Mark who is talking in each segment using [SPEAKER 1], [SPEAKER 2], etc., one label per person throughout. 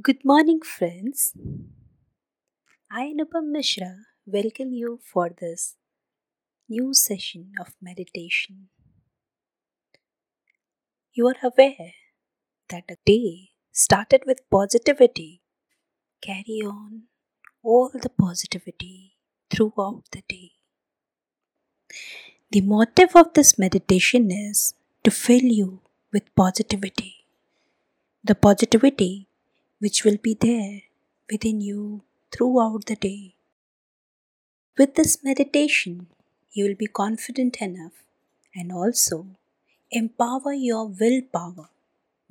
[SPEAKER 1] Good morning, friends. I, Anupam Mishra, welcome you for this new session of meditation. You are aware that a day started with positivity. Carry on all the positivity throughout the day. The motive of this meditation is to fill you with positivity. The positivity which will be there within you throughout the day. With this meditation, you will be confident enough and also empower your willpower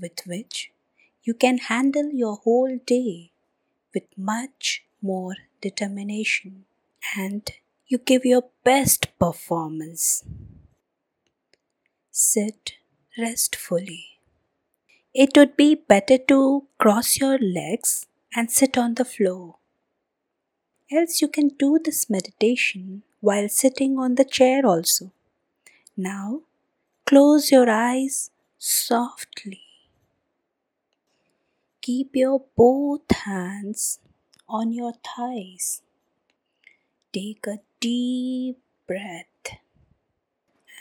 [SPEAKER 1] with which you can handle your whole day with much more determination and you give your best performance. Sit restfully. It would be better to cross your legs and sit on the floor. Else, you can do this meditation while sitting on the chair also. Now, close your eyes softly. Keep your both hands on your thighs. Take a deep breath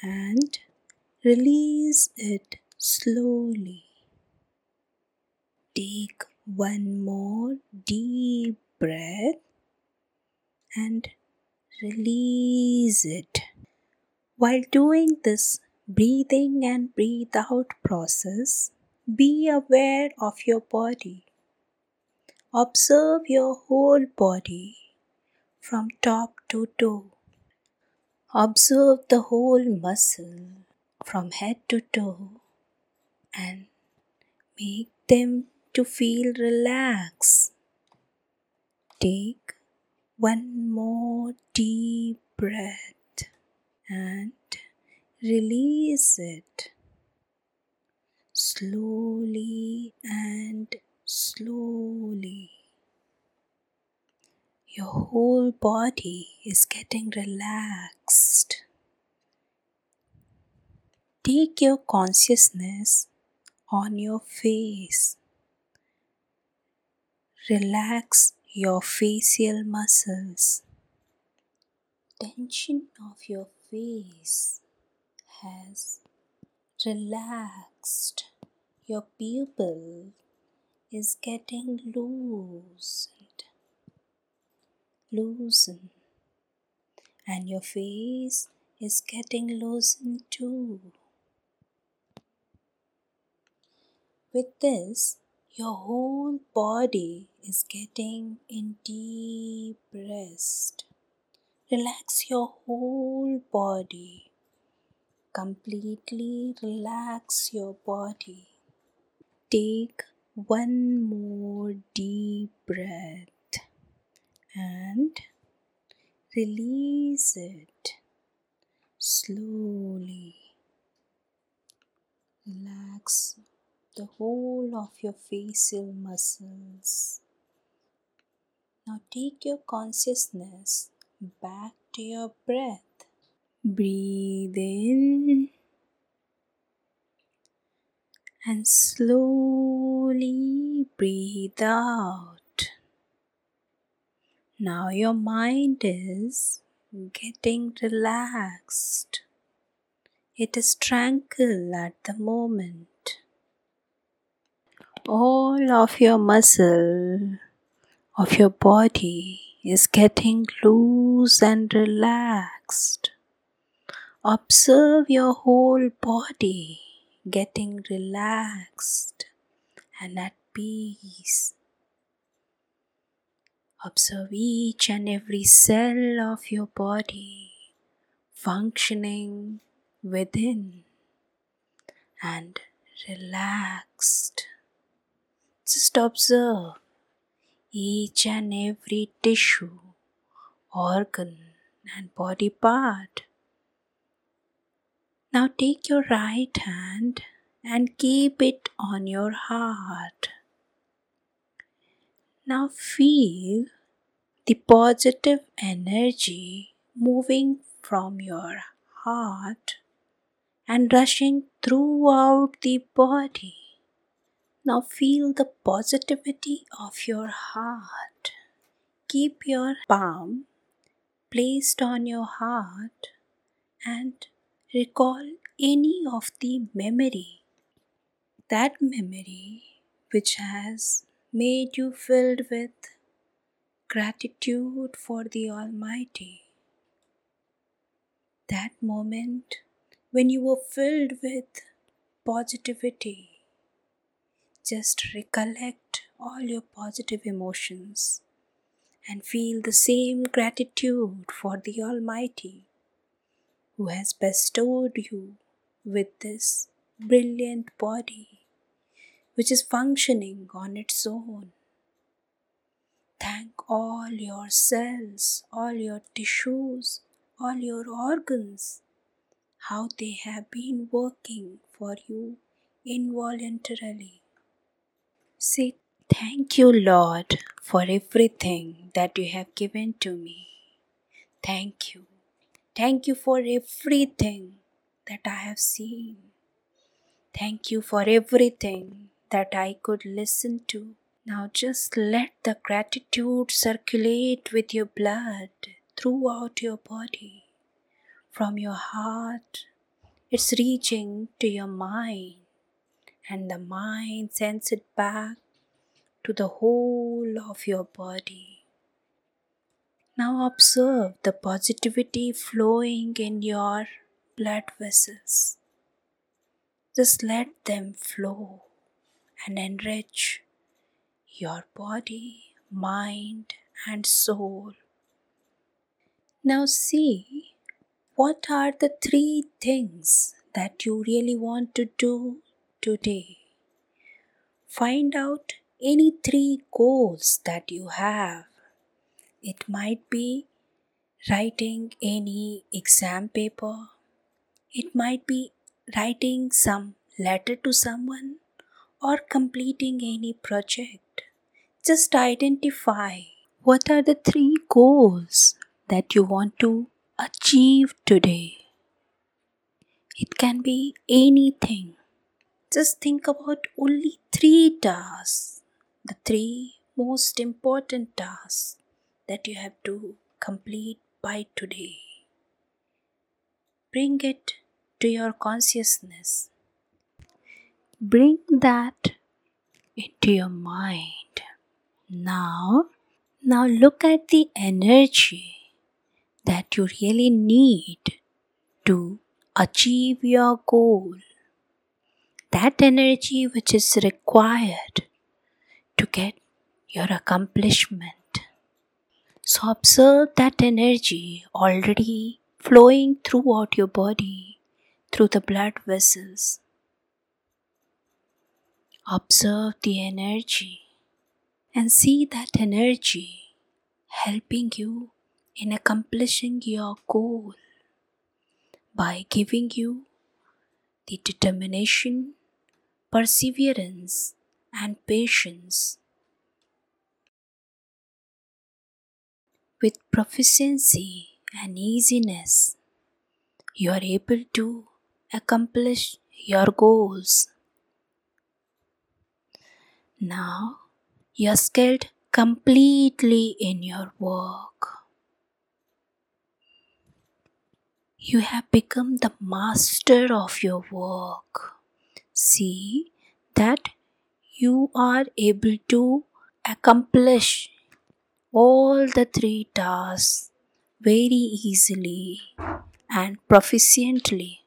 [SPEAKER 1] and release it slowly. Take one more deep breath and release it. While doing this breathing and breathe out process, be aware of your body. Observe your whole body from top to toe. Observe the whole muscle from head to toe and make them to feel relaxed. Take one more deep breath and release it slowly and slowly. Your whole body is getting relaxed. Take your consciousness on your face. Relax your facial muscles. Tension of your face has relaxed. Your pupil is getting loosened. Loosen. And your face is getting loosened too. With this, your whole body is getting in deep rest. Relax your whole body. Completely relax your body. Take one more deep breath and release it slowly. Relax the whole of your facial muscles. Now take your consciousness back to your breath. Breathe in and slowly breathe out. Now your mind is getting relaxed. It is tranquil at the moment all of your muscle of your body is getting loose and relaxed. Observe your whole body getting relaxed and at peace. Observe each and every cell of your body functioning within and relaxed. Just observe each and every tissue, organ, and body part. Now take your right hand and keep it on your heart. Now feel the positive energy moving from your heart and rushing throughout the body. Now feel the positivity of your heart. Keep your palm placed on your heart and recall any of the memory. That memory which has made you filled with gratitude for the Almighty. That moment when you were filled with positivity just recollect all your positive emotions and feel the same gratitude for the Almighty who has bestowed you with this brilliant body which is functioning on its own. Thank all your cells, all your tissues, all your organs, how they have been working for you involuntarily. Say, Thank you, Lord, for everything that you have given to me. Thank you. Thank you for everything that I have seen. Thank you for everything that I could listen to. Now just let the gratitude circulate with your blood throughout your body. From your heart, it's reaching to your mind and the mind sends it back to the whole of your body. Now observe the positivity flowing in your blood vessels. Just let them flow and enrich your body, mind, and soul. Now, see what are the three things that you really want to do today. Find out any three goals that you have. It might be writing any exam paper, it might be writing some letter to someone, or completing any project. Just identify what are the three goals that you want to achieve today. It can be anything. Just think about only three tasks, the three most important tasks that you have to complete by today. Bring it to your consciousness. Bring that into your mind. Now, now look at the energy that you really need to achieve your goal that energy which is required to get your accomplishment. So observe that energy already flowing throughout your body through the blood vessels. Observe the energy and see that energy helping you in accomplishing your goal by giving you the determination perseverance, and patience. With proficiency and easiness, you are able to accomplish your goals. Now you are skilled completely in your work. You have become the master of your work see that you are able to accomplish all the three tasks very easily and proficiently.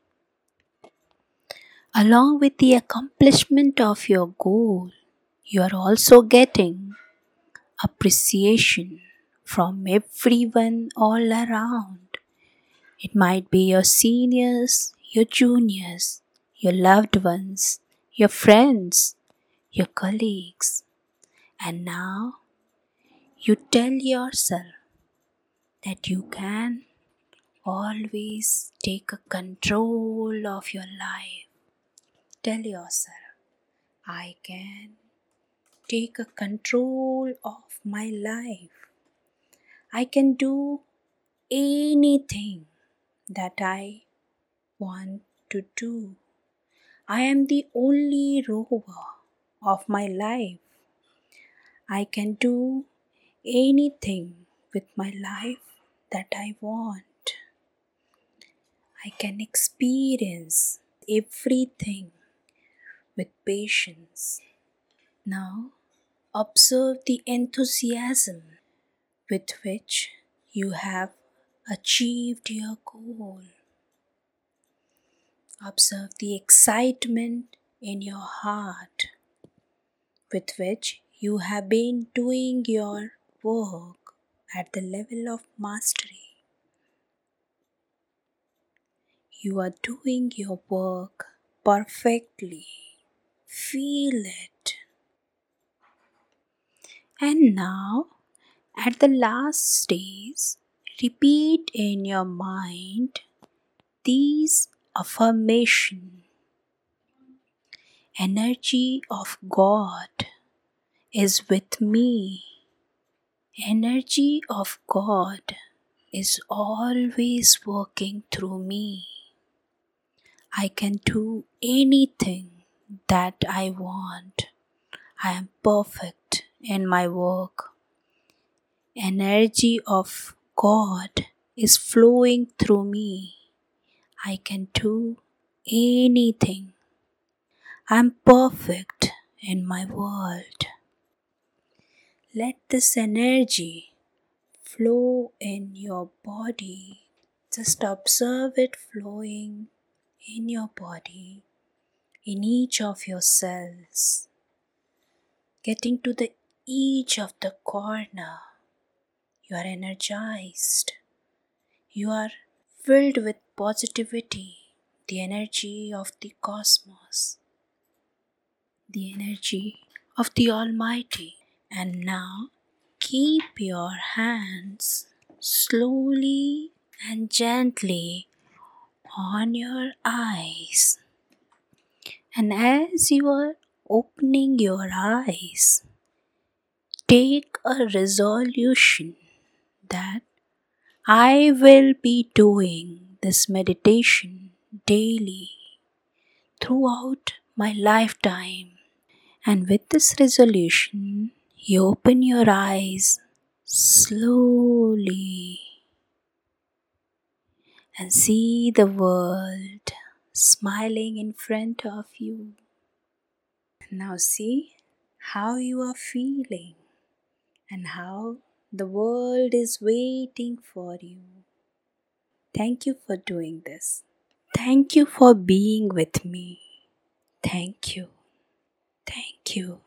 [SPEAKER 1] Along with the accomplishment of your goal, you are also getting appreciation from everyone all around. It might be your seniors, your juniors, your loved ones, your friends, your colleagues. And now you tell yourself that you can always take a control of your life. Tell yourself, I can take a control of my life. I can do anything that I want to do. I am the only rover of my life. I can do anything with my life that I want. I can experience everything with patience. Now, observe the enthusiasm with which you have achieved your goal. Observe the excitement in your heart with which you have been doing your work at the level of mastery. You are doing your work perfectly. Feel it. And now, at the last stage, repeat in your mind these affirmation energy of god is with me. Energy of god is always working through me. I can do anything that i want. I am perfect in my work. Energy of god is flowing through me I can do anything. I'm perfect in my world. Let this energy flow in your body. Just observe it flowing in your body, in each of your cells, getting to the each of the corner. You are energized. You are filled with positivity, the energy of the cosmos, the energy of the Almighty. And now keep your hands slowly and gently on your eyes. And as you are opening your eyes, take a resolution that I will be doing this meditation daily throughout my lifetime. And with this resolution, you open your eyes slowly and see the world smiling in front of you. Now, see how you are feeling and how the world is waiting for you. Thank you for doing this. Thank you for being with me. Thank you. Thank you.